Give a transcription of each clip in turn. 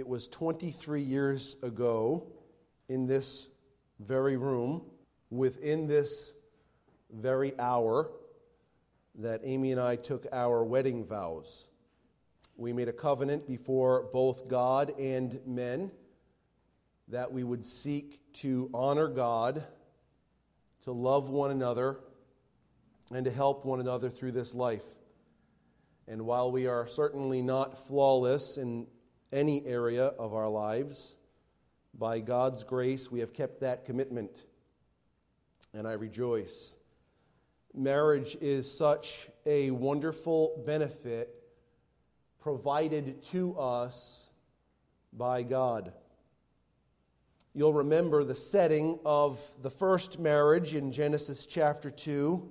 It was 23 years ago in this very room, within this very hour, that Amy and I took our wedding vows. We made a covenant before both God and men that we would seek to honor God, to love one another, and to help one another through this life. And while we are certainly not flawless in any area of our lives, by God's grace, we have kept that commitment, and I rejoice. Marriage is such a wonderful benefit provided to us by God. You'll remember the setting of the first marriage in Genesis chapter 2.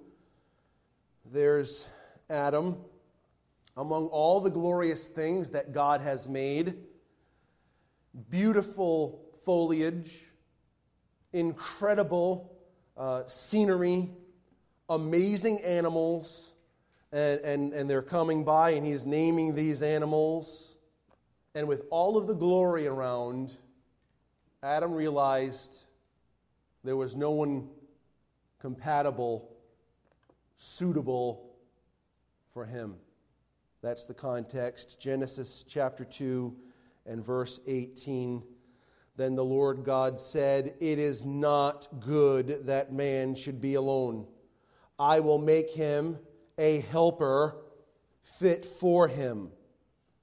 There's Adam among all the glorious things that God has made beautiful foliage, incredible uh, scenery, amazing animals, and, and, and they're coming by, and he's naming these animals. And with all of the glory around, Adam realized there was no one compatible, suitable for him. That's the context. Genesis chapter 2 and verse 18. Then the Lord God said, It is not good that man should be alone. I will make him a helper fit for him.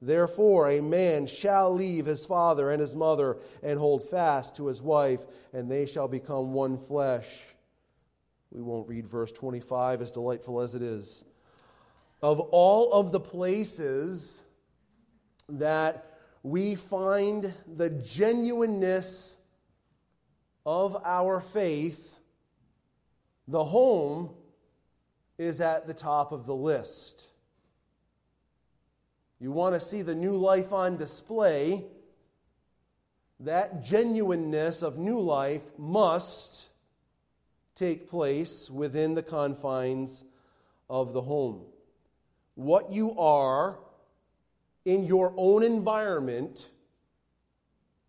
Therefore, a man shall leave his father and his mother and hold fast to his wife, and they shall become one flesh. We won't read verse 25, as delightful as it is. Of all of the places that we find the genuineness of our faith, the home is at the top of the list. You want to see the new life on display, that genuineness of new life must take place within the confines of the home. What you are in your own environment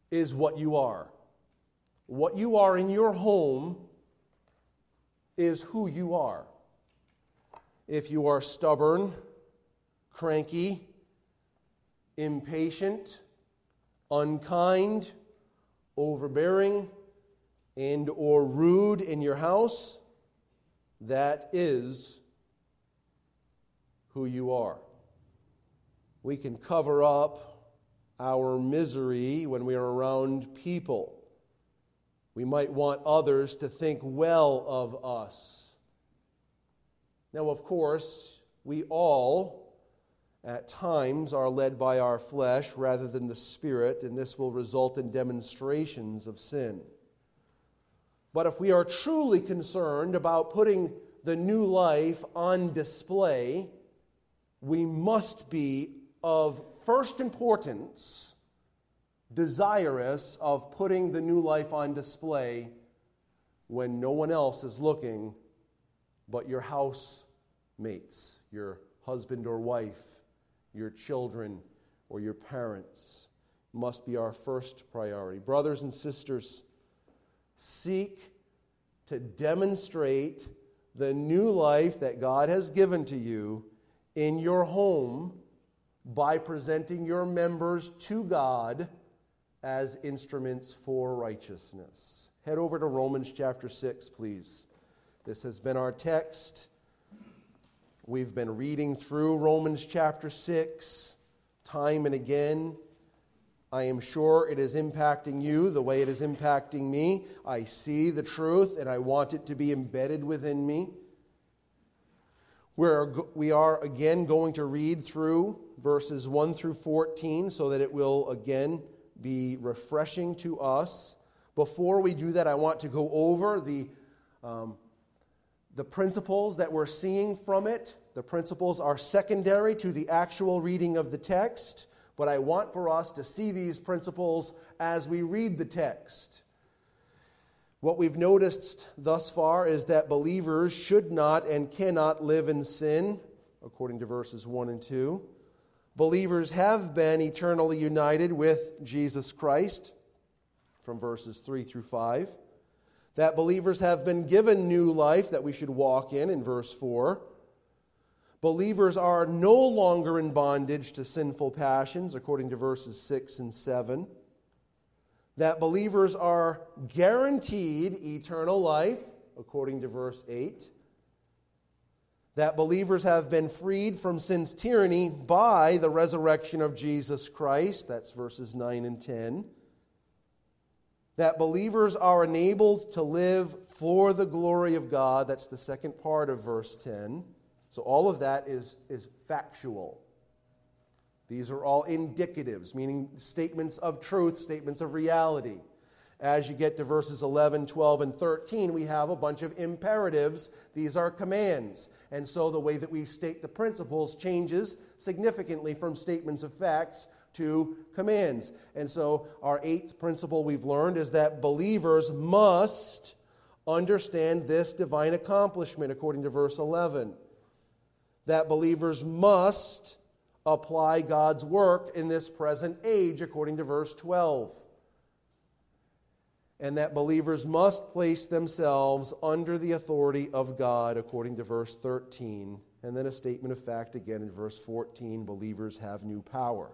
is what you are. What you are in your home is who you are. If you are stubborn, cranky, impatient, unkind, overbearing, and or rude in your house, that is who you are. We can cover up our misery when we are around people. We might want others to think well of us. Now, of course, we all at times are led by our flesh rather than the Spirit, and this will result in demonstrations of sin. But if we are truly concerned about putting the new life on display, we must be of first importance desirous of putting the new life on display when no one else is looking but your housemates, your husband or wife, your children, or your parents must be our first priority. Brothers and sisters, seek to demonstrate the new life that God has given to you in your home by presenting your members to God as instruments for righteousness. Head over to Romans chapter 6, please. This has been our text. We've been reading through Romans chapter 6 time and again. I am sure it is impacting you the way it is impacting me. I see the truth and I want it to be embedded within me. We're, we are again going to read through verses 1 through 14 so that it will again be refreshing to us. Before we do that, I want to go over the, um, the principles that we're seeing from it. The principles are secondary to the actual reading of the text, but I want for us to see these principles as we read the text. What we've noticed thus far is that believers should not and cannot live in sin, according to verses 1 and 2. Believers have been eternally united with Jesus Christ, from verses 3 through 5. That believers have been given new life that we should walk in, in verse 4. Believers are no longer in bondage to sinful passions, according to verses 6 and 7. That believers are guaranteed eternal life, according to verse 8. That believers have been freed from sin's tyranny by the resurrection of Jesus Christ, that's verses 9 and 10. That believers are enabled to live for the glory of God, that's the second part of verse 10. So all of that is, is factual. These are all indicatives, meaning statements of truth, statements of reality. As you get to verses 11, 12, and 13, we have a bunch of imperatives. These are commands. And so the way that we state the principles changes significantly from statements of facts to commands. And so our eighth principle we've learned is that believers must understand this divine accomplishment, according to verse 11 that believers must apply God's work in this present age, according to verse 12. And that believers must place themselves under the authority of God, according to verse 13. And then a statement of fact again in verse 14 believers have new power.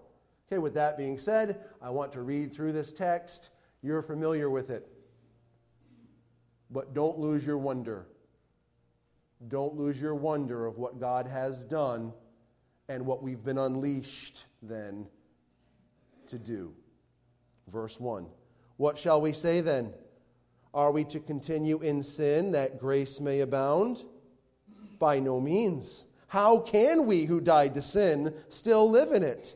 Okay, with that being said, I want to read through this text. You're familiar with it. But don't lose your wonder. Don't lose your wonder of what God has done and what we've been unleashed then to do. Verse 1 What shall we say then? Are we to continue in sin that grace may abound? By no means. How can we who died to sin still live in it?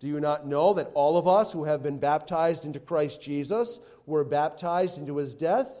Do you not know that all of us who have been baptized into Christ Jesus were baptized into his death?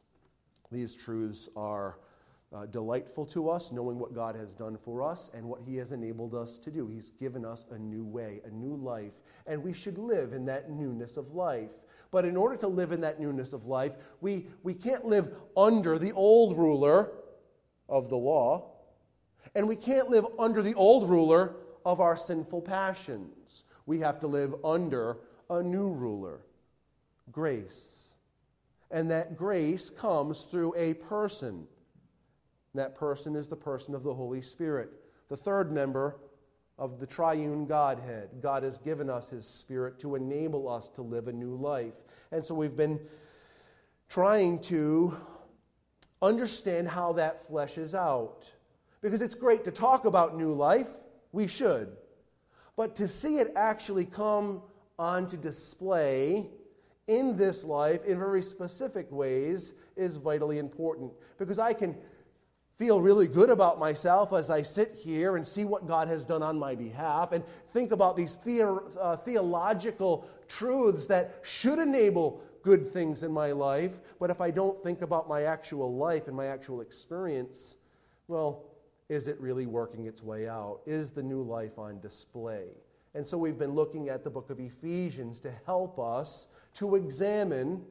These truths are uh, delightful to us, knowing what God has done for us and what He has enabled us to do. He's given us a new way, a new life, and we should live in that newness of life. But in order to live in that newness of life, we, we can't live under the old ruler of the law, and we can't live under the old ruler of our sinful passions. We have to live under a new ruler, grace And that grace comes through a person. That person is the person of the Holy Spirit, the third member of the triune Godhead. God has given us His Spirit to enable us to live a new life. And so we've been trying to understand how that fleshes out. Because it's great to talk about new life, we should. But to see it actually come onto display in this life in very specific ways is vitally important. Because I can feel really good about myself as I sit here and see what God has done on my behalf and think about these the- uh, theological truths that should enable good things in my life. But if I don't think about my actual life and my actual experience, well, is it really working its way out? Is the new life on display? And so we've been looking at the book of Ephesians to help us to examine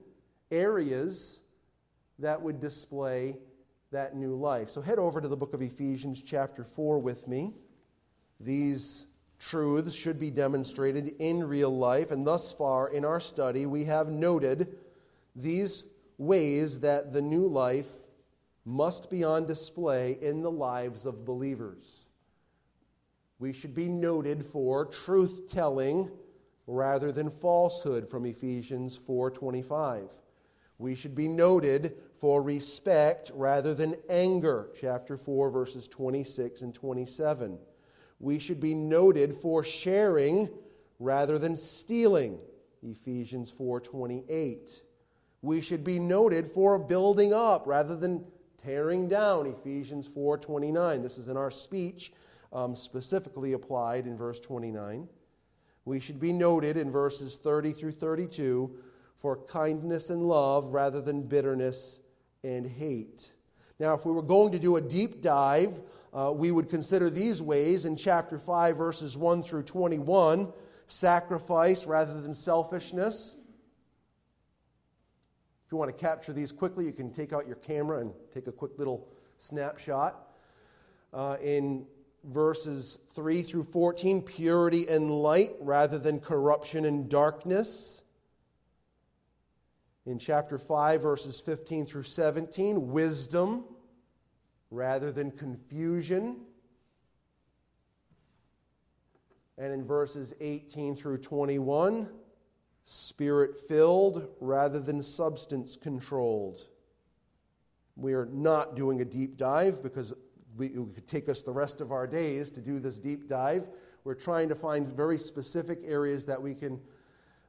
areas that would display that new life. So head over to the book of Ephesians, chapter 4, with me. These truths should be demonstrated in real life, and thus far in our study, we have noted these ways that the new life must be on display in the lives of believers. We should be noted for truth telling rather than falsehood from Ephesians 4:25. We should be noted for respect rather than anger, chapter 4 verses 26 and 27. We should be noted for sharing rather than stealing, Ephesians 4:28. We should be noted for building up rather than tearing down ephesians 4.29 this is in our speech um, specifically applied in verse 29 we should be noted in verses 30 through 32 for kindness and love rather than bitterness and hate now if we were going to do a deep dive uh, we would consider these ways in chapter 5 verses 1 through 21 sacrifice rather than selfishness if you want to capture these quickly, you can take out your camera and take a quick little snapshot. Uh, in verses 3 through 14, purity and light rather than corruption and darkness. In chapter 5, verses 15 through 17, wisdom rather than confusion. And in verses 18 through 21, spirit filled rather than substance controlled. We are not doing a deep dive because we, it could take us the rest of our days to do this deep dive. We're trying to find very specific areas that we can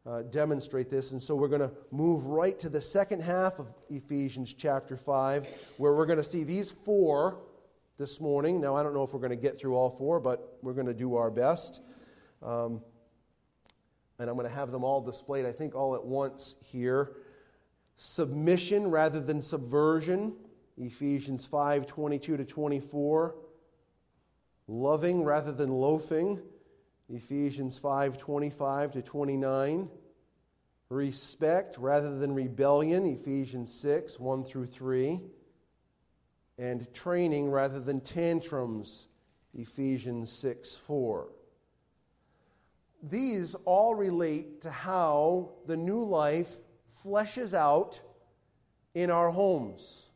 uh, demonstrate this. And so we're going to move right to the second half of Ephesians chapter 5, where we're going to see these four this morning. Now, I don't know if we're going to get through all four, but we're going to do our best. Um, and I'm going to have them all displayed, I think, all at once here. Submission rather than subversion, Ephesians 5 22 to 24. Loving rather than loafing, Ephesians 5 25 to 29. Respect rather than rebellion, Ephesians 6 1 through 3. And training rather than tantrums, Ephesians 6 4 these all relate to how the new life fleshes out in our homes.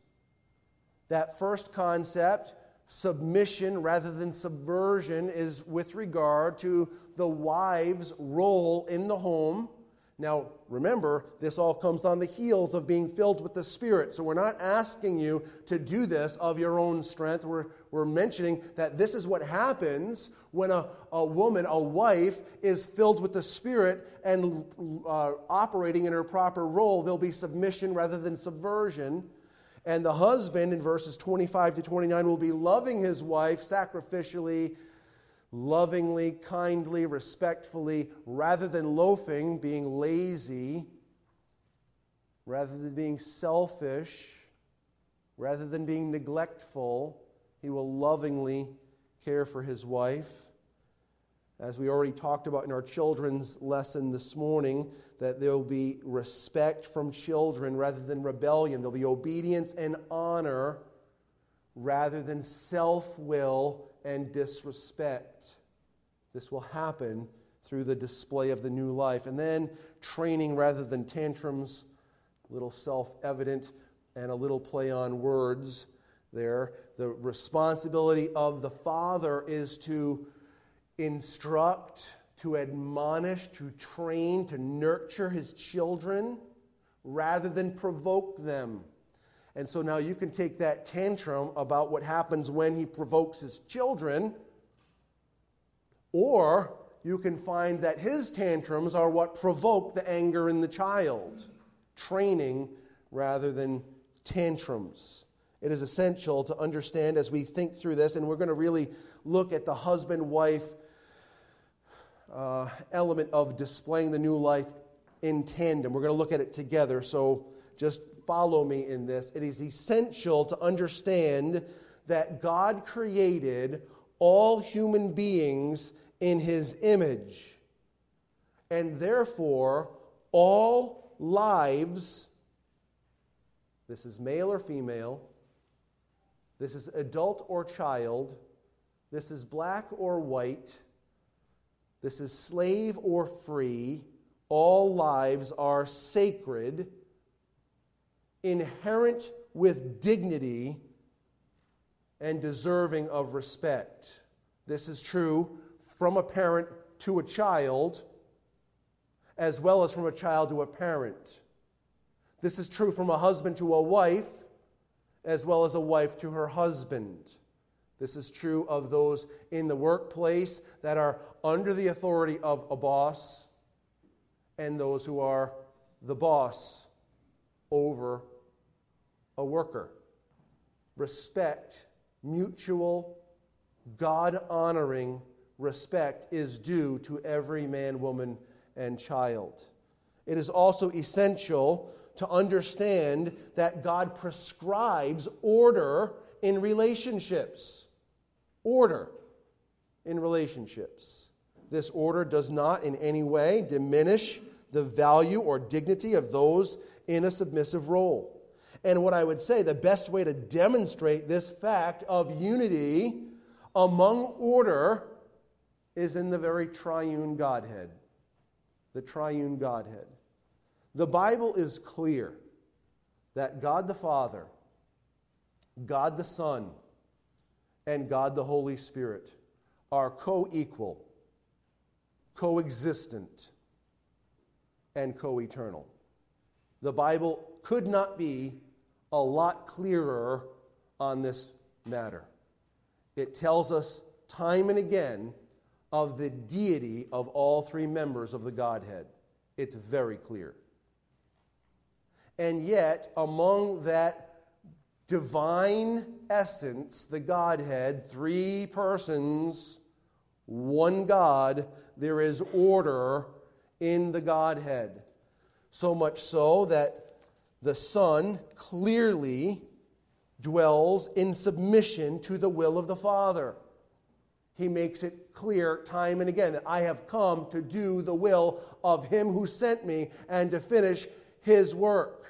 That first concept, submission rather than subversion, is with regard to the wife's role in the home now, remember, this all comes on the heels of being filled with the Spirit. So, we're not asking you to do this of your own strength. We're, we're mentioning that this is what happens when a, a woman, a wife, is filled with the Spirit and uh, operating in her proper role. There'll be submission rather than subversion. And the husband, in verses 25 to 29, will be loving his wife sacrificially lovingly, kindly, respectfully, rather than loafing, being lazy, rather than being selfish, rather than being neglectful, he will lovingly care for his wife. As we already talked about in our children's lesson this morning, that there will be respect from children rather than rebellion. There'll be obedience and honor rather than self will and disrespect. This will happen through the display of the new life. And then training rather than tantrums, A little self evident and a little play on words there. The responsibility of the father is to instruct, to admonish, to train, to nurture his children rather than provoke them. And so now you can take that tantrum about what happens when he provokes his children, or you can find that his tantrums are what provoke the anger in the child. Training rather than tantrums. It is essential to understand as we think through this, and we're going to really look at the husband wife uh, element of displaying the new life in tandem. We're going to look at it together, so just follow me in this. It is essential to understand that God created all human beings in his image, and therefore all lives, this is male or female, this is adult or child, this is black or white, this is slave or free all lives are sacred, inherent with dignity, and deserving of respect. This is true from a parent to a child, as well as from a child to a parent. This is true from a husband to a wife, as well as a wife to her husband. This is true of those in the workplace that are under the authority of a boss and those who are the boss over a worker. Respect, mutual, God honoring respect is due to every man, woman, and child. It is also essential to understand that God prescribes order in relationships. Order in relationships. This order does not in any way diminish the value or dignity of those in a submissive role. And what I would say, the best way to demonstrate this fact of unity among order is in the very triune Godhead. The triune Godhead. The Bible is clear that God the Father, God the Son, and God the Holy Spirit are co equal, coexistent, and co eternal. The Bible could not be a lot clearer on this matter. It tells us time and again of the deity of all three members of the Godhead. It's very clear. And yet, among that divine essence, the Godhead, three persons, one God, there is order in the Godhead. So much so that the Son clearly dwells in submission to the will of the Father. He makes it clear time and again that I have come to do the will of Him who sent me and to finish His work.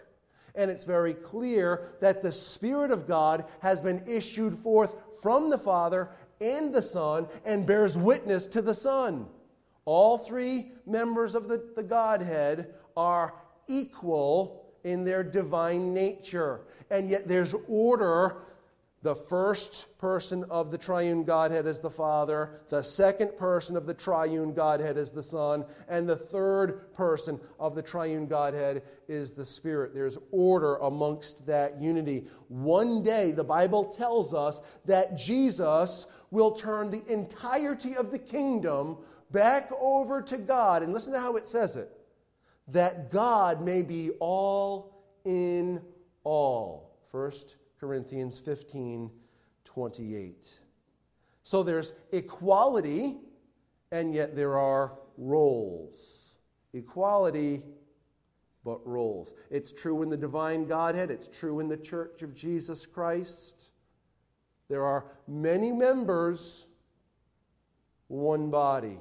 And it's very clear that the Spirit of God has been issued forth from the Father and the Son and bears witness to the Son. All three members of the, the Godhead are equal in their divine nature. And yet there's order. The first person of the triune Godhead is the Father, the second person of the triune Godhead is the Son, and the third person of the triune Godhead is the Spirit. There's order amongst that unity. One day, the Bible tells us that Jesus will turn the entirety of the kingdom back over to God. And listen to how it says it that God may be all in all. 1 Corinthians 15 28. So there's equality, and yet there are roles. Equality, but roles. It's true in the divine Godhead, it's true in the church of Jesus Christ. There are many members, one body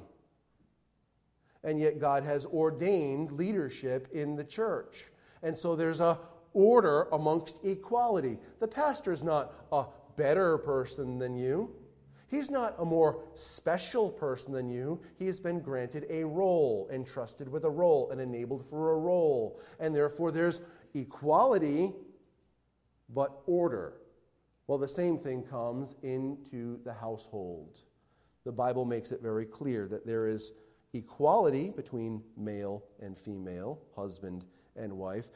and yet God has ordained leadership in the church. And so there's a order amongst equality. The pastor is not a better person than you. He's not a more special person than you. He has been granted a role, entrusted with a role, and enabled for a role. And therefore, there's equality, but order. Well, the same thing comes into the household. The Bible makes it very clear that there is equality between male and female, husband and wife,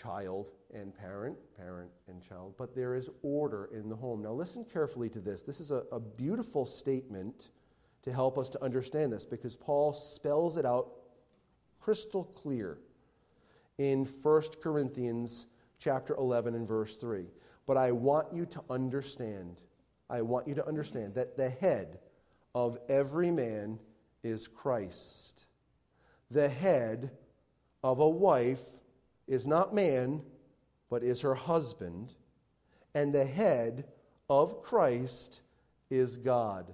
child and parent, parent and child, but there is order in the home. Now, listen carefully to this. This is a, a beautiful statement to help us to understand this because Paul spells it out crystal clear in 1 Corinthians chapter 11 and verse 3. But I want you to understand, I want you to understand that the head of every man is Christ. The head of a wife is not man, but is her husband. And the head of Christ is God.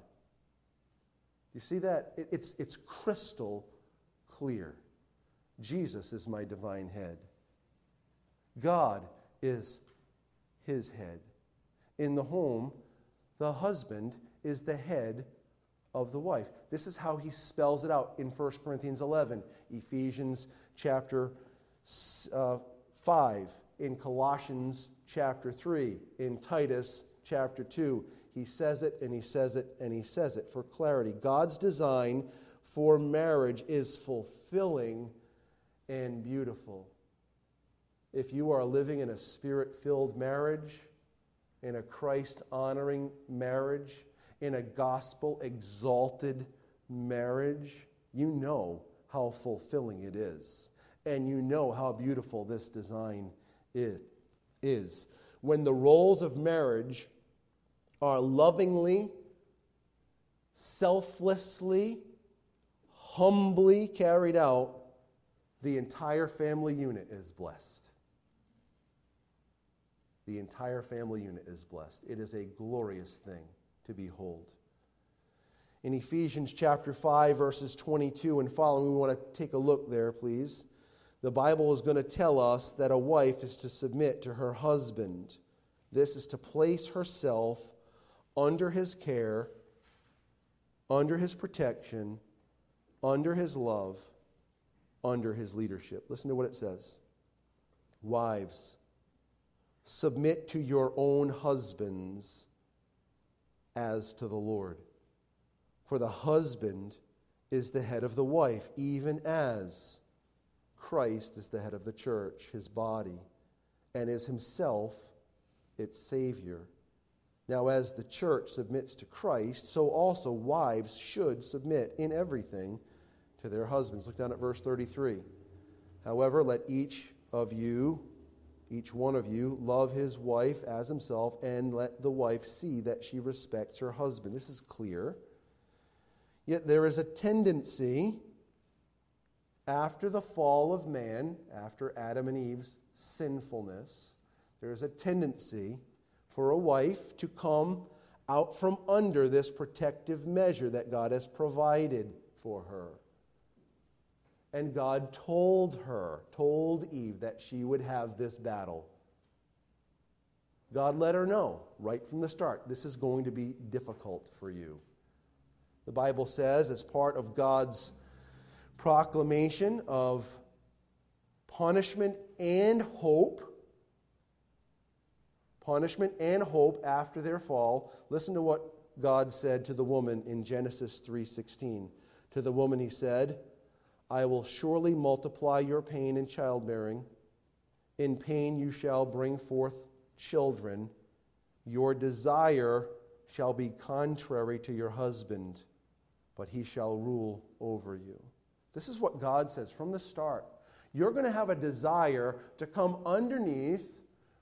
You see that? It's, it's crystal clear. Jesus is my divine head. God is his head. In the home, the husband is the head of the wife. This is how he spells it out in 1 Corinthians 11, Ephesians chapter uh, 5, in Colossians chapter 3, in Titus chapter 2. He says it and he says it and he says it for clarity. God's design for marriage is fulfilling and beautiful. If you are living in a spirit filled marriage, in a Christ honoring marriage, in a gospel exalted marriage, you know how fulfilling it is. And you know how beautiful this design is. When the roles of marriage are lovingly, selflessly, humbly carried out, the entire family unit is blessed. The entire family unit is blessed. It is a glorious thing to behold. In Ephesians chapter 5, verses 22 and following, we want to take a look there, please. The Bible is going to tell us that a wife is to submit to her husband. This is to place herself under his care, under his protection, under his love, under his leadership. Listen to what it says Wives, submit to your own husbands as to the Lord. For the husband is the head of the wife, even as Christ is the head of the church, his body, and is himself its Savior. Now, as the church submits to Christ, so also wives should submit in everything to their husbands. Look down at verse 33. However, let each of you each one of you love his wife as himself, and let the wife see that she respects her husband. This is clear. Yet there is a tendency after the fall of man, after Adam and Eve's sinfulness, there is a tendency for a wife to come out from under this protective measure that God has provided for her. And God told her, told Eve, that she would have this battle. God let her know right from the start this is going to be difficult for you. The Bible says, as part of God's proclamation of punishment and hope, punishment and hope after their fall, listen to what God said to the woman in Genesis 3:16. To the woman he said, I will surely multiply your pain in childbearing. In pain you shall bring forth children. Your desire shall be contrary to your husband, but he shall rule over you. This is what God says from the start. You're going to have a desire to come underneath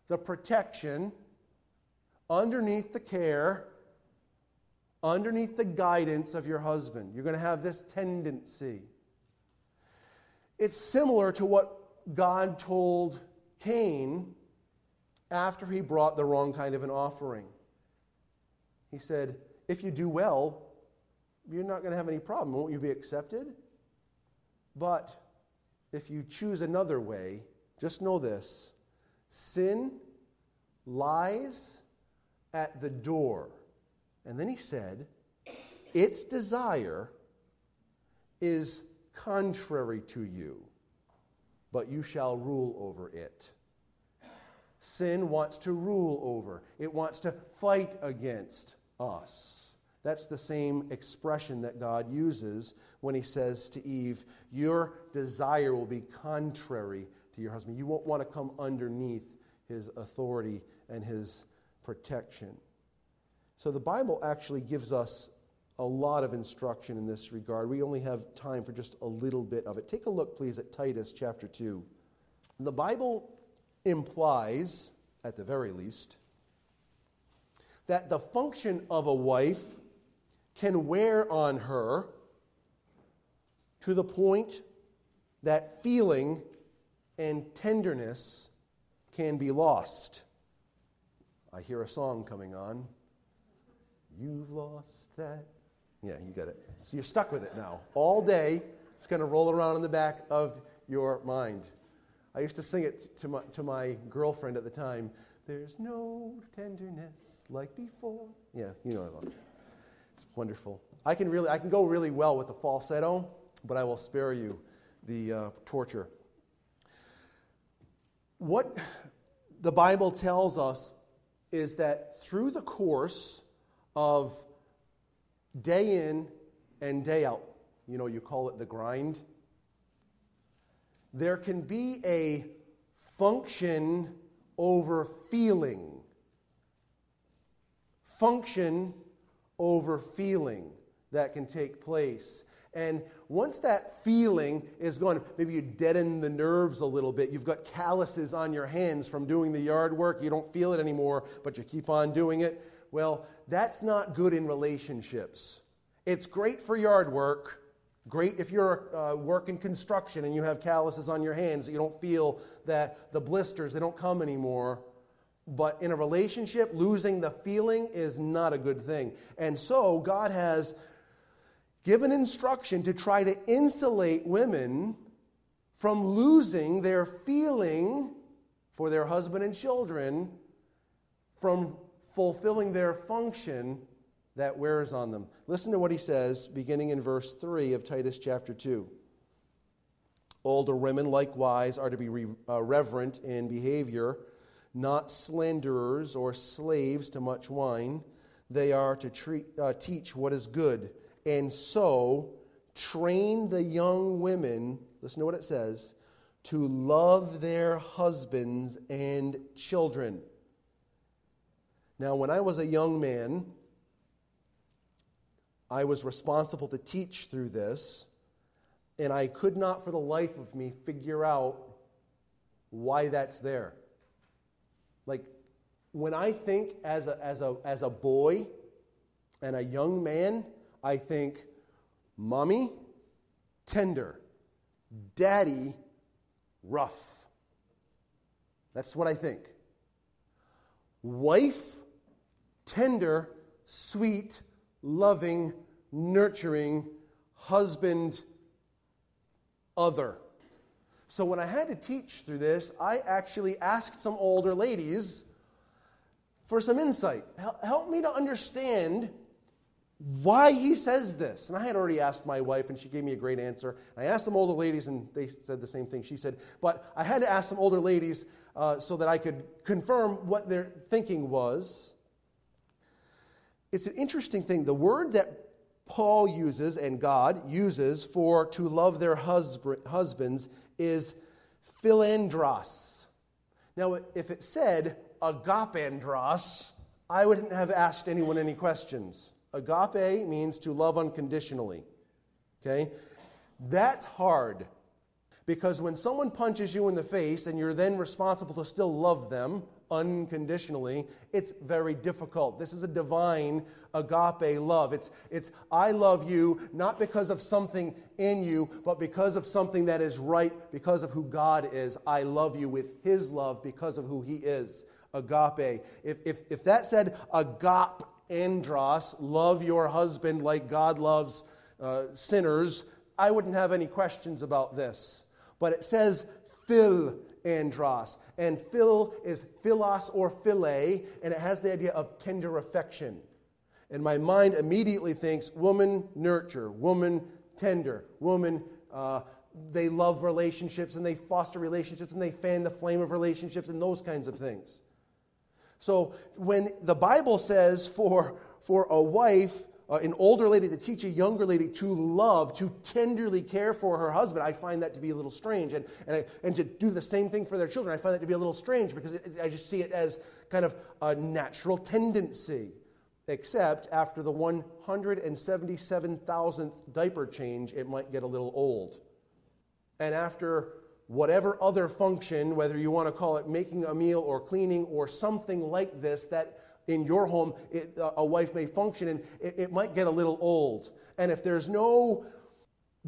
the protection, underneath the care, underneath the guidance of your husband. You're going to have this tendency. It's similar to what God told Cain after he brought the wrong kind of an offering. He said, If you do well, you're not going to have any problem. Won't you be accepted? But if you choose another way, just know this sin lies at the door. And then he said, Its desire is contrary to you. but you shall rule over it. Sin wants to rule over, it wants to fight against us. That's the same expression that God uses when he says to Eve, Your desire will be contrary to your husband. You won't want to come underneath his authority and his protection. So the Bible actually gives us a lot of instruction in this regard. We only have time for just a little bit of it. Take a look, please, at Titus chapter 2. The Bible implies, at the very least, that the function of a wife can wear on her to the point that feeling and tenderness can be lost. I hear a song coming on. You've lost that. Yeah, you got it. So you're stuck with it now. All day, it's going to roll around in the back of your mind. I used to sing it to my, to my girlfriend at the time. There's no tenderness like before. Yeah, you know I love it. It's wonderful. I can really, I can go really well with the falsetto, but I will spare you the uh, torture. What the Bible tells us is that through the course of day in and day out, you know, you call it the grind, there can be a function over feeling. Function over feeling that can take place. And once that feeling is gone, maybe you deaden the nerves a little bit. You've got calluses on your hands from doing the yard work. You don't feel it anymore, but you keep on doing it. Well, that's not good in relationships. It's great for yard work. Great if you're uh, working construction and you have calluses on your hands, you don't feel that the blisters, they don't come anymore. But in a relationship, losing the feeling is not a good thing. And so God has given instruction to try to insulate women from losing their feeling for their husband and children, from fulfilling their function that wears on them. Listen to what he says beginning in verse 3 of Titus chapter 2. Older women likewise are to be uh, reverent in behavior, not slanderers or slaves to much wine. They are to treat, uh, teach what is good and so train the young women, listen to what it says, to love their husbands and children. Now, when I was a young man, I was responsible to teach through this, and I could not for the life of me figure out why that's there. Like, when I think as a, as a, as a boy and a young man, I think mommy, tender, daddy, rough. That's what I think. Wife, tender, sweet, loving, nurturing, husband, other. So when I had to teach through this, I actually asked some older ladies for some insight. Help me to understand why he says this. And I had already asked my wife, and she gave me a great answer. I asked some older ladies, and they said the same thing. She said, but I had to ask some older ladies uh, so that I could confirm what their thinking was. It's an interesting thing. The word that Paul uses and God uses for to love their husband, husbands is philandros. Now, if it said agapandros, I wouldn't have asked anyone any questions. Agape means to love unconditionally. Okay? That's hard because when someone punches you in the face and you're then responsible to still love them unconditionally, it's very difficult. This is a divine agape love. It's, it's I love you not because of something in you, but because of something that is right, because of who God is. I love you with His love because of who He is. Agape. If, if, if that said agape, andros, love your husband like God loves uh, sinners, I wouldn't have any questions about this. But it says phil andros, and phil is philos or philae, and it has the idea of tender affection. And my mind immediately thinks woman nurture, woman tender, woman uh, they love relationships and they foster relationships and they fan the flame of relationships and those kinds of things. So when the Bible says for, for a wife, uh, an older lady to teach a younger lady to love, to tenderly care for her husband, I find that to be a little strange. And, and, I, and to do the same thing for their children, I find that to be a little strange because it, I just see it as kind of a natural tendency. Except after the 177,000th diaper change, it might get a little old. And after whatever other function, whether you want to call it making a meal or cleaning or something like this, that in your home it, a wife may function and it, it might get a little old. And if there's no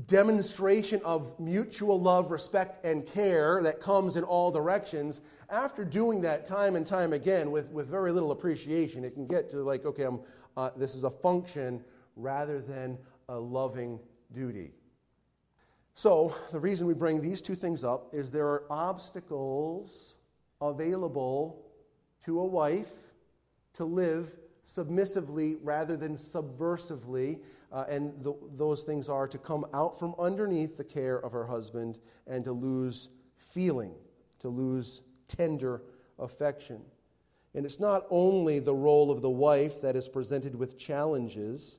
demonstration of mutual love, respect, and care that comes in all directions, after doing that time and time again with, with very little appreciation, it can get to like, okay, uh, this is a function rather than a loving duty. So, the reason we bring these two things up is there are obstacles available to a wife to live submissively rather than subversively. Uh, and the, those things are to come out from underneath the care of her husband and to lose feeling, to lose tender affection. And it's not only the role of the wife that is presented with challenges,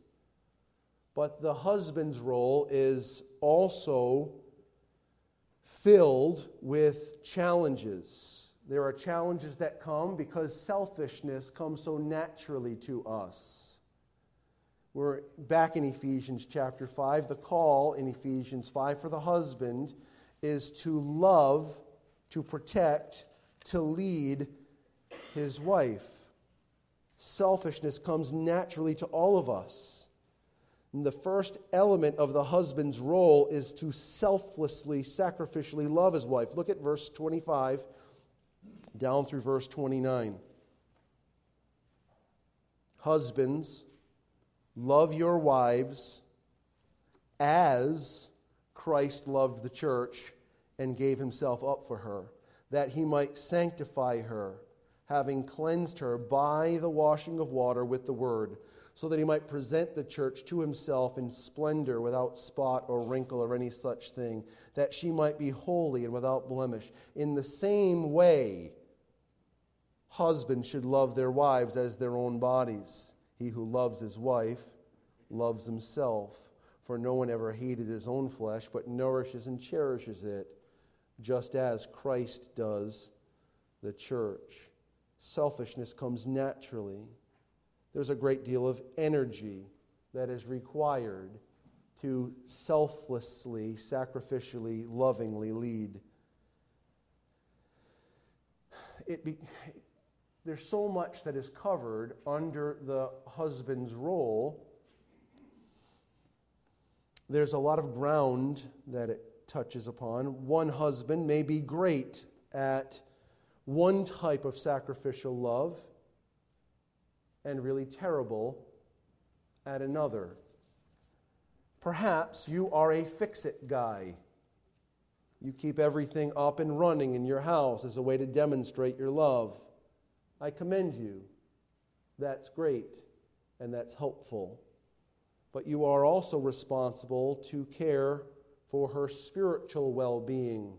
but the husband's role is also filled with challenges. There are challenges that come because selfishness comes so naturally to us. We're back in Ephesians chapter 5. The call in Ephesians 5 for the husband is to love, to protect, to lead his wife. Selfishness comes naturally to all of us. And the first element of the husband's role is to selflessly, sacrificially love his wife. Look at verse 25 down through verse 29. Husbands, love your wives as Christ loved the church and gave himself up for her that he might sanctify her, having cleansed her by the washing of water with the word, so that he might present the church to himself in splendor, without spot or wrinkle or any such thing, that she might be holy and without blemish. In the same way, husbands should love their wives as their own bodies. He who loves his wife loves himself. For no one ever hated his own flesh, but nourishes and cherishes it just as Christ does the church. Selfishness comes naturally. There's a great deal of energy that is required to selflessly, sacrificially, lovingly lead. It be, there's so much that is covered under the husband's role. There's a lot of ground that it touches upon. One husband may be great at one type of sacrificial love and really terrible at another. Perhaps you are a fix it guy. You keep everything up and running in your house as a way to demonstrate your love. I commend you. That's great and that's helpful. But you are also responsible to care for her spiritual well being.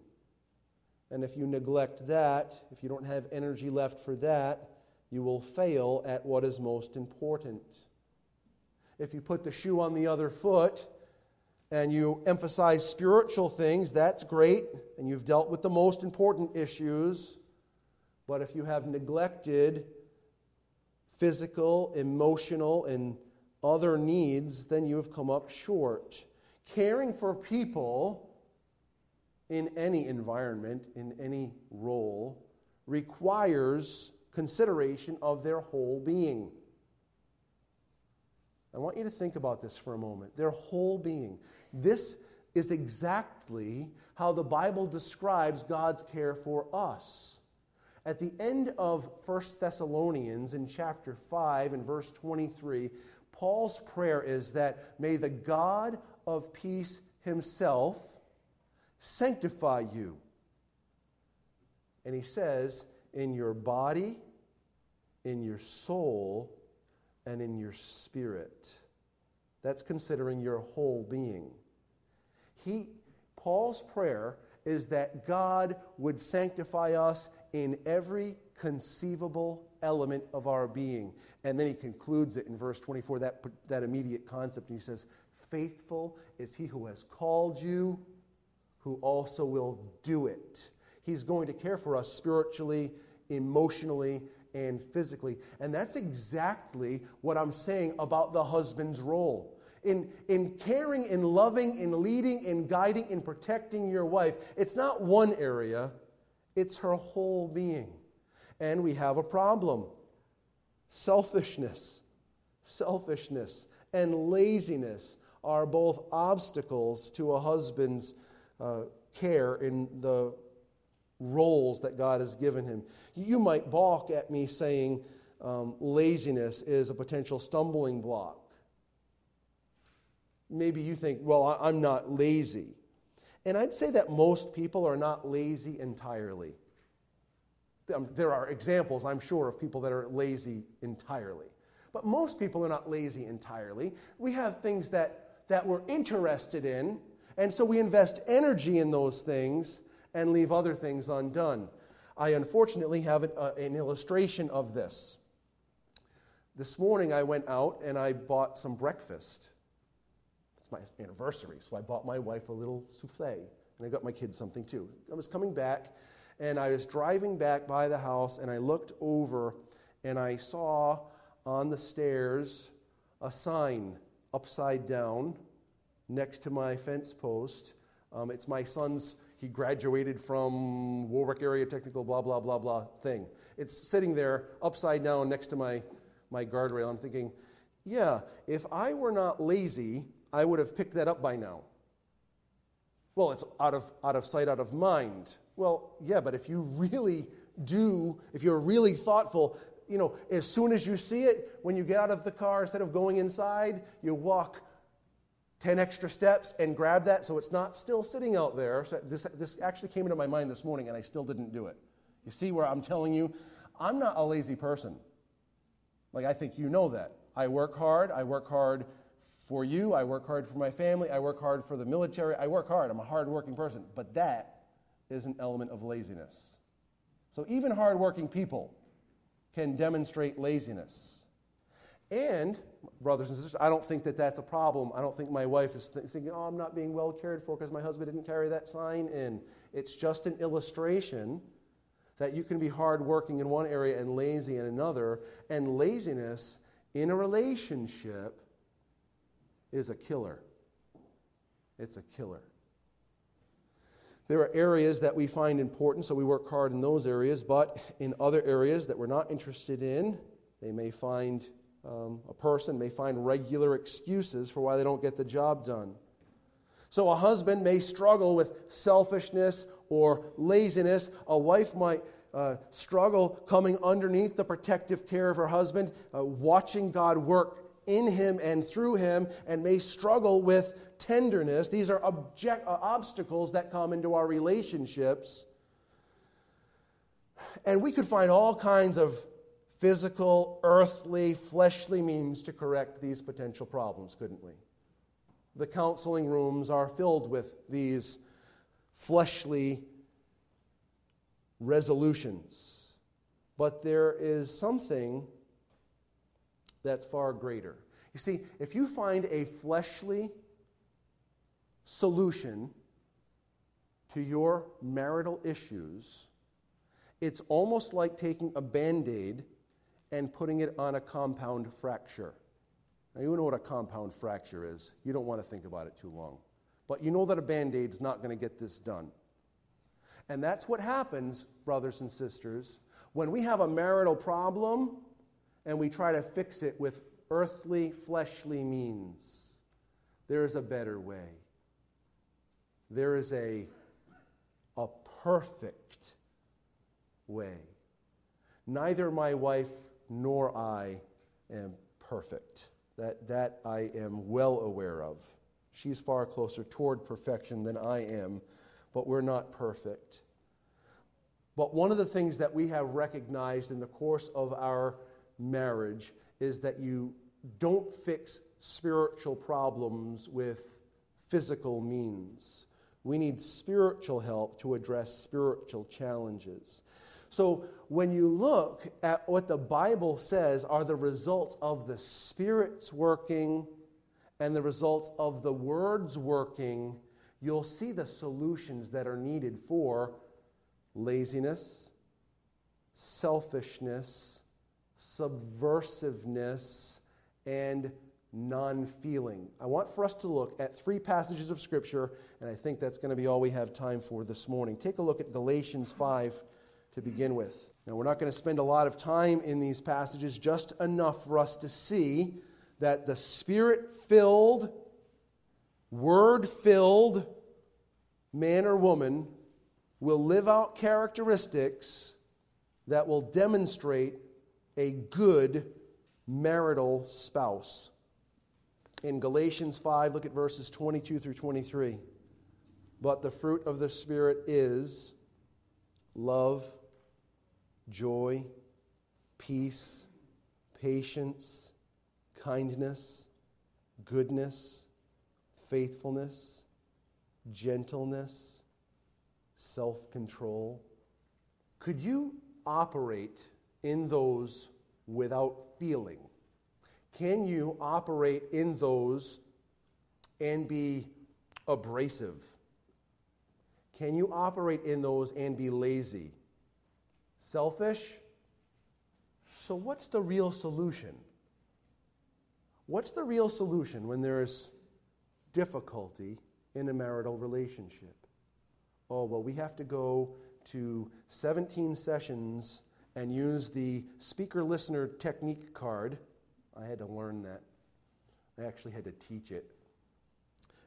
And if you neglect that, if you don't have energy left for that, you will fail at what is most important. If you put the shoe on the other foot and you emphasize spiritual things, that's great, and you've dealt with the most important issues. But if you have neglected physical, emotional, and other needs, then you have come up short caring for people in any environment, in any role, requires consideration of their whole being. I want you to think about this for a moment. Their whole being. This is exactly how the Bible describes God's care for us. At the end of 1 Thessalonians in chapter 5 and verse 23, Paul's prayer is that may the God of peace himself sanctify you. And he says, in your body, in your soul, and in your spirit. That's considering your whole being. He, Paul's prayer is that God would sanctify us in every conceivable element of our being. And then he concludes it in verse 24, that, that immediate concept. And he says, Faithful is he who has called you, who also will do it. He's going to care for us spiritually, emotionally, and physically. And that's exactly what I'm saying about the husband's role. In, in caring, in loving, in leading, in guiding, in protecting your wife, it's not one area, it's her whole being. And we have a problem selfishness. Selfishness and laziness are both obstacles to a husband's uh, care in the roles that God has given him. You might balk at me saying um, laziness is a potential stumbling block. Maybe you think, well, I'm not lazy. And I'd say that most people are not lazy entirely. Um, there are examples, I'm sure, of people that are lazy entirely. But most people are not lazy entirely. We have things that, that we're interested in, and so we invest energy in those things and leave other things undone. I unfortunately have an, uh, an illustration of this. This morning I went out and I bought some breakfast. My anniversary, so I bought my wife a little souffle, and I got my kids something too. I was coming back, and I was driving back by the house, and I looked over, and I saw on the stairs a sign upside down next to my fence post. Um, it's my son's he graduated from Warwick Area Technical, blah, blah, blah, blah thing. It's sitting there upside down next to my, my guardrail. I'm thinking, yeah, if I were not lazy, I would have picked that up by now. Well, it's out of, out of sight, out of mind. Well, yeah, but if you really do, if you're really thoughtful, you know, as soon as you see it, when you get out of the car, instead of going inside, you walk 10 extra steps and grab that so it's not still sitting out there. So this, this actually came into my mind this morning and I still didn't do it. You see where I'm telling you, I'm not a lazy person. Like, I think you know that. I work hard. I work hard for you. I work hard for my family. I work hard for the military. I work hard. I'm a hardworking person. But that is an element of laziness. So even hardworking people can demonstrate laziness. And, brothers and sisters, I don't think that that's a problem. I don't think my wife is th- thinking, oh, I'm not being well cared for because my husband didn't carry that sign in. It's just an illustration that you can be hardworking in one area and lazy in another. And laziness in a relationship is a killer. It's a killer. There are areas that we find important, so we work hard in those areas, but in other areas that we're not interested in, they may find um, a person may find regular excuses for why they don't get the job done. So, a husband may struggle with selfishness or laziness. A wife might uh, struggle coming underneath the protective care of her husband, uh, watching God work in him and through him, and may struggle with tenderness. These are object, uh, obstacles that come into our relationships. And we could find all kinds of physical, earthly, fleshly means to correct these potential problems, couldn't we? The counseling rooms are filled with these fleshly resolutions. But there is something that's far greater. You see, if you find a fleshly solution to your marital issues, it's almost like taking a band aid and putting it on a compound fracture. Now, you know what a compound fracture is. You don't want to think about it too long. But you know that a band aid's not going to get this done. And that's what happens, brothers and sisters, when we have a marital problem and we try to fix it with earthly, fleshly means. There is a better way. There is a, a perfect way. Neither my wife nor I am perfect. That, that I am well aware of. She's far closer toward perfection than I am, but we're not perfect. But one of the things that we have recognized in the course of our marriage is that you don't fix spiritual problems with physical means. We need spiritual help to address spiritual challenges. So, when you look at what the Bible says are the results of the Spirit's working and the results of the Word's working, you'll see the solutions that are needed for laziness, selfishness, subversiveness, and non feeling. I want for us to look at three passages of Scripture, and I think that's going to be all we have time for this morning. Take a look at Galatians 5 to begin with. Now, we're not going to spend a lot of time in these passages, just enough for us to see that the Spirit filled, Word filled man or woman will live out characteristics that will demonstrate a good marital spouse. In Galatians 5, look at verses 22 through 23. But the fruit of the Spirit is love, joy, peace, patience, kindness, goodness, faithfulness, gentleness, self control. Could you operate in those without feeling? Can you operate in those and be abrasive? Can you operate in those and be lazy? Selfish? So, what's the real solution? What's the real solution when there's difficulty in a marital relationship? Oh, well, we have to go to 17 sessions and use the speaker listener technique card. I had to learn that. I actually had to teach it.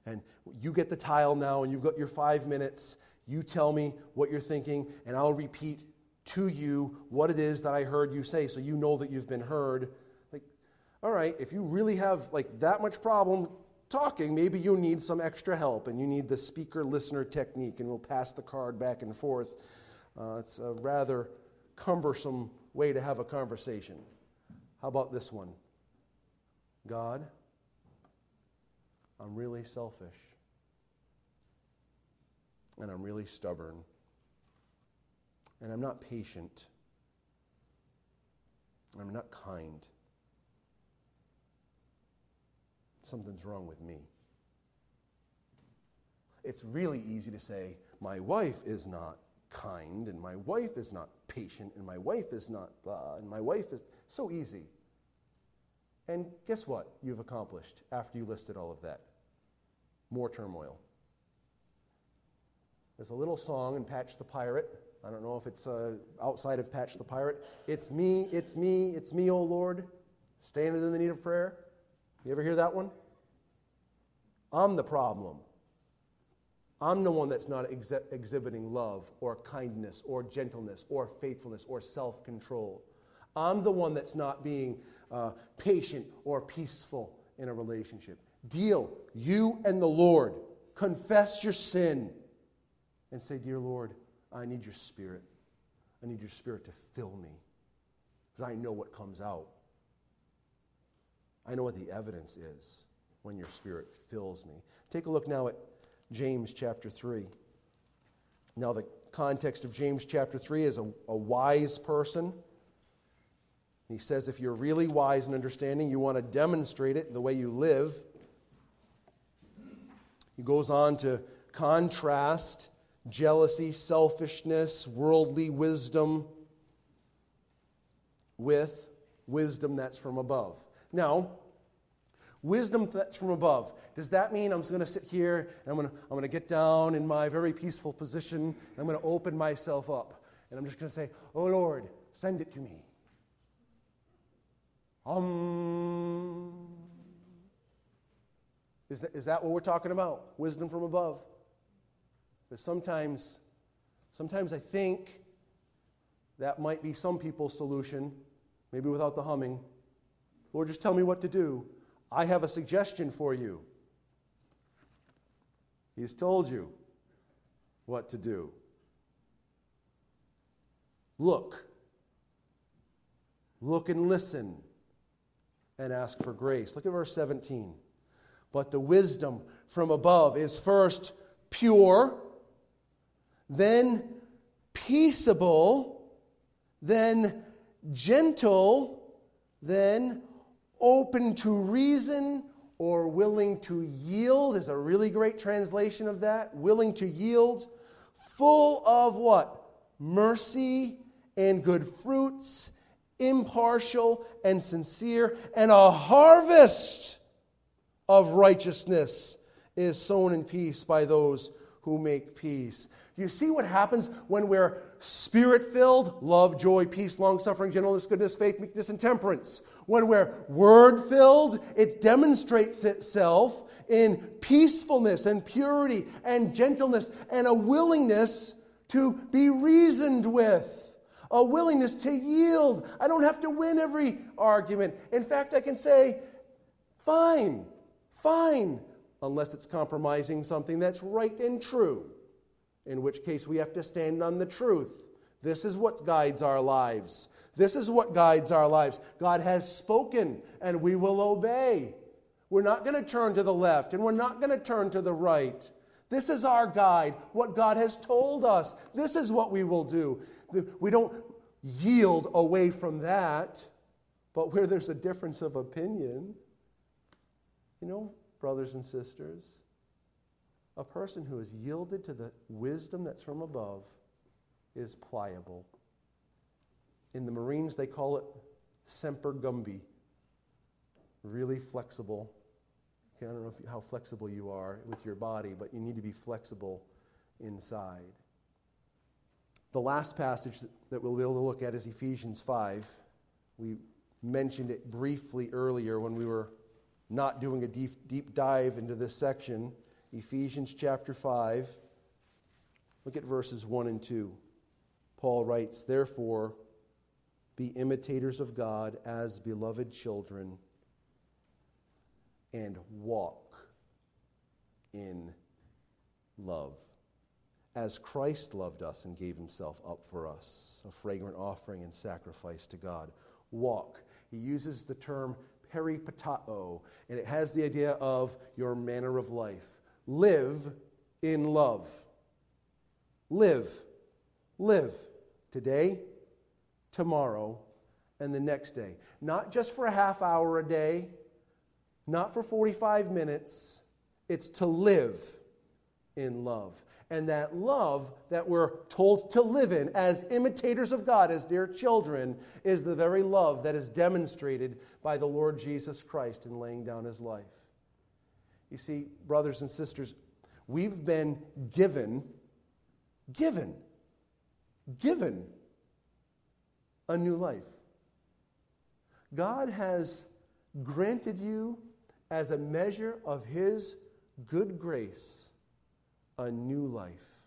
And you get the tile now, and you've got your five minutes. You tell me what you're thinking, and I'll repeat to you what it is that I heard you say so you know that you've been heard. Like, all right, if you really have like that much problem talking, maybe you need some extra help and you need the speaker listener technique, and we'll pass the card back and forth. Uh, it's a rather cumbersome way to have a conversation. How about this one? God, I'm really selfish. And I'm really stubborn. And I'm not patient. And I'm not kind. Something's wrong with me. It's really easy to say, my wife is not kind, and my wife is not patient, and my wife is not blah, and my wife is so easy. And guess what you've accomplished after you listed all of that? More turmoil. There's a little song in Patch the Pirate. I don't know if it's uh, outside of Patch the Pirate. It's me, it's me, it's me, O Lord, standing in the need of prayer. You ever hear that one? I'm the problem. I'm the one that's not exhibiting love or kindness or gentleness or faithfulness or self control. I'm the one that's not being uh, patient or peaceful in a relationship. Deal, you and the Lord. Confess your sin and say, Dear Lord, I need your spirit. I need your spirit to fill me because I know what comes out. I know what the evidence is when your spirit fills me. Take a look now at James chapter 3. Now, the context of James chapter 3 is a, a wise person. He says, if you're really wise and understanding, you want to demonstrate it in the way you live. He goes on to contrast jealousy, selfishness, worldly wisdom with wisdom that's from above. Now, Wisdom that's from above. Does that mean I'm going to sit here and I'm going to, I'm going to get down in my very peaceful position and I'm going to open myself up and I'm just going to say, Oh Lord, send it to me? Um, is that, is that what we're talking about? Wisdom from above? Because sometimes, sometimes I think that might be some people's solution, maybe without the humming. Lord, just tell me what to do. I have a suggestion for you. He's told you what to do. Look. Look and listen and ask for grace. Look at verse 17. But the wisdom from above is first pure, then peaceable, then gentle, then open to reason or willing to yield is a really great translation of that. Willing to yield. Full of what? Mercy and good fruits, impartial and sincere, and a harvest of righteousness is sown in peace by those who make peace. You see what happens when we're spirit filled? Love, joy, peace, long suffering, gentleness, goodness, faith, meekness, and temperance. When we're word filled, it demonstrates itself in peacefulness and purity and gentleness and a willingness to be reasoned with, a willingness to yield. I don't have to win every argument. In fact, I can say, fine, fine, unless it's compromising something that's right and true in which case we have to stand on the truth. This is what guides our lives. This is what guides our lives. God has spoken, and we will obey. We're not going to turn to the left, and we're not going to turn to the right. This is our guide, what God has told us. This is what we will do. We don't yield away from that, but where there's a difference of opinion, you know, brothers and sisters, a person who is yielded to the wisdom that's from above is pliable. In the Marines, they call it semper gumby, really flexible. Okay, I don't know you, how flexible you are with your body, but you need to be flexible inside. The last passage that we'll be able to look at is Ephesians 5. We mentioned it briefly earlier when we were not doing a deep, deep dive into this section. Ephesians chapter 5. Look at verses 1 and 2. Paul writes, Therefore, be imitators of God as beloved children and walk in love. As Christ loved us and gave himself up for us, a fragrant offering and sacrifice to God. Walk. He uses the term peripatao, and it has the idea of your manner of life live in love. Live. Live today, tomorrow, and the next day. Not just for a half hour a day, not for 45 minutes. It's to live in love. And that love that we're told to live in as imitators of God, as dear children, is the very love that is demonstrated by the Lord Jesus Christ in laying down his life. You see, brothers and sisters, we've been given, given, given a new life. God has granted you, as a measure of His good grace, a new life.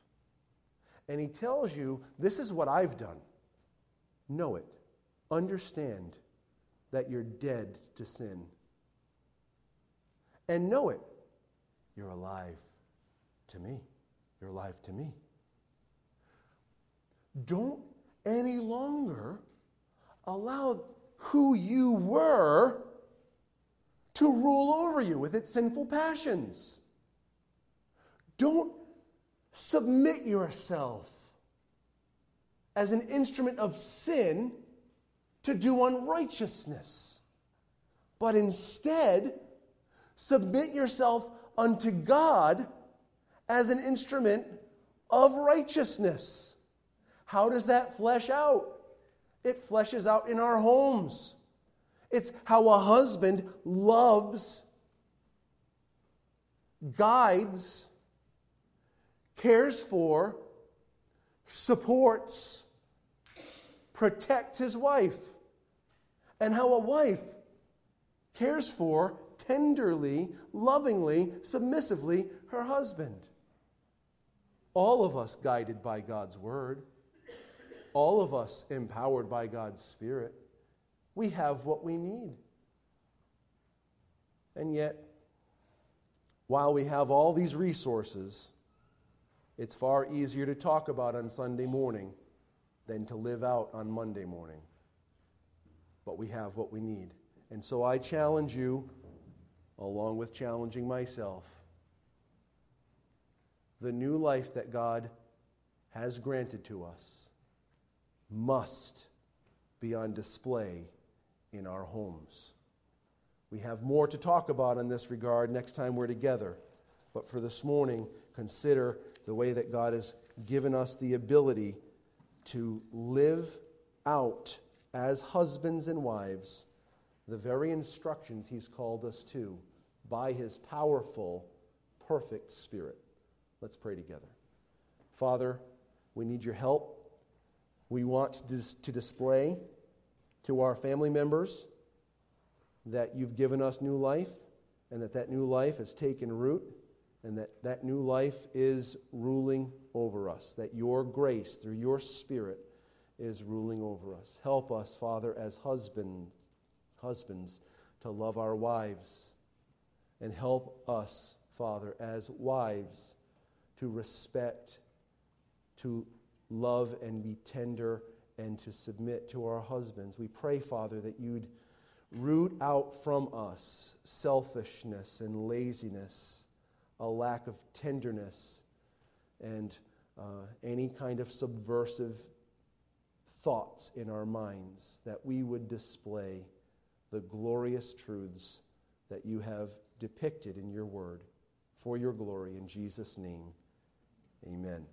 And He tells you, This is what I've done. Know it. Understand that you're dead to sin. And know it you're alive to me. You're alive to me. Don't any longer allow who you were to rule over you with its sinful passions. Don't submit yourself as an instrument of sin to do unrighteousness, but instead submit yourself unto God as an instrument of righteousness. How does that flesh out? It fleshes out in our homes. It's how a husband loves, guides, cares for, supports, protects his wife. And how a wife cares for tenderly, lovingly, submissively her husband. All of us guided by God's word, all of us empowered by God's Spirit. We have what we need. And yet, while we have all these resources, it's far easier to talk about on Sunday morning than to live out on Monday morning. But we have what we need. And so I challenge you along with challenging myself. the new life that God has granted to us must be on display in our homes. We have more to talk about in this regard next time we're together. But for this morning, consider the way that God has given us the ability to live out as husbands and wives the very instructions He's called us to by His powerful, perfect Spirit. Let's pray together. Father, we need your help. We want to display to our family members that you've given us new life and that that new life has taken root and that that new life is ruling over us, that your grace through your Spirit is ruling over us. Help us, Father, as husbands, husbands to love our wives and help us, Father, as wives to respect, to love and be tender and to submit to our husbands. We pray, Father, that you'd root out from us selfishness and laziness, a lack of tenderness, and uh, any kind of subversive thoughts in our minds, that we would display the glorious truths that you have depicted in your word for your glory. In Jesus' name, amen.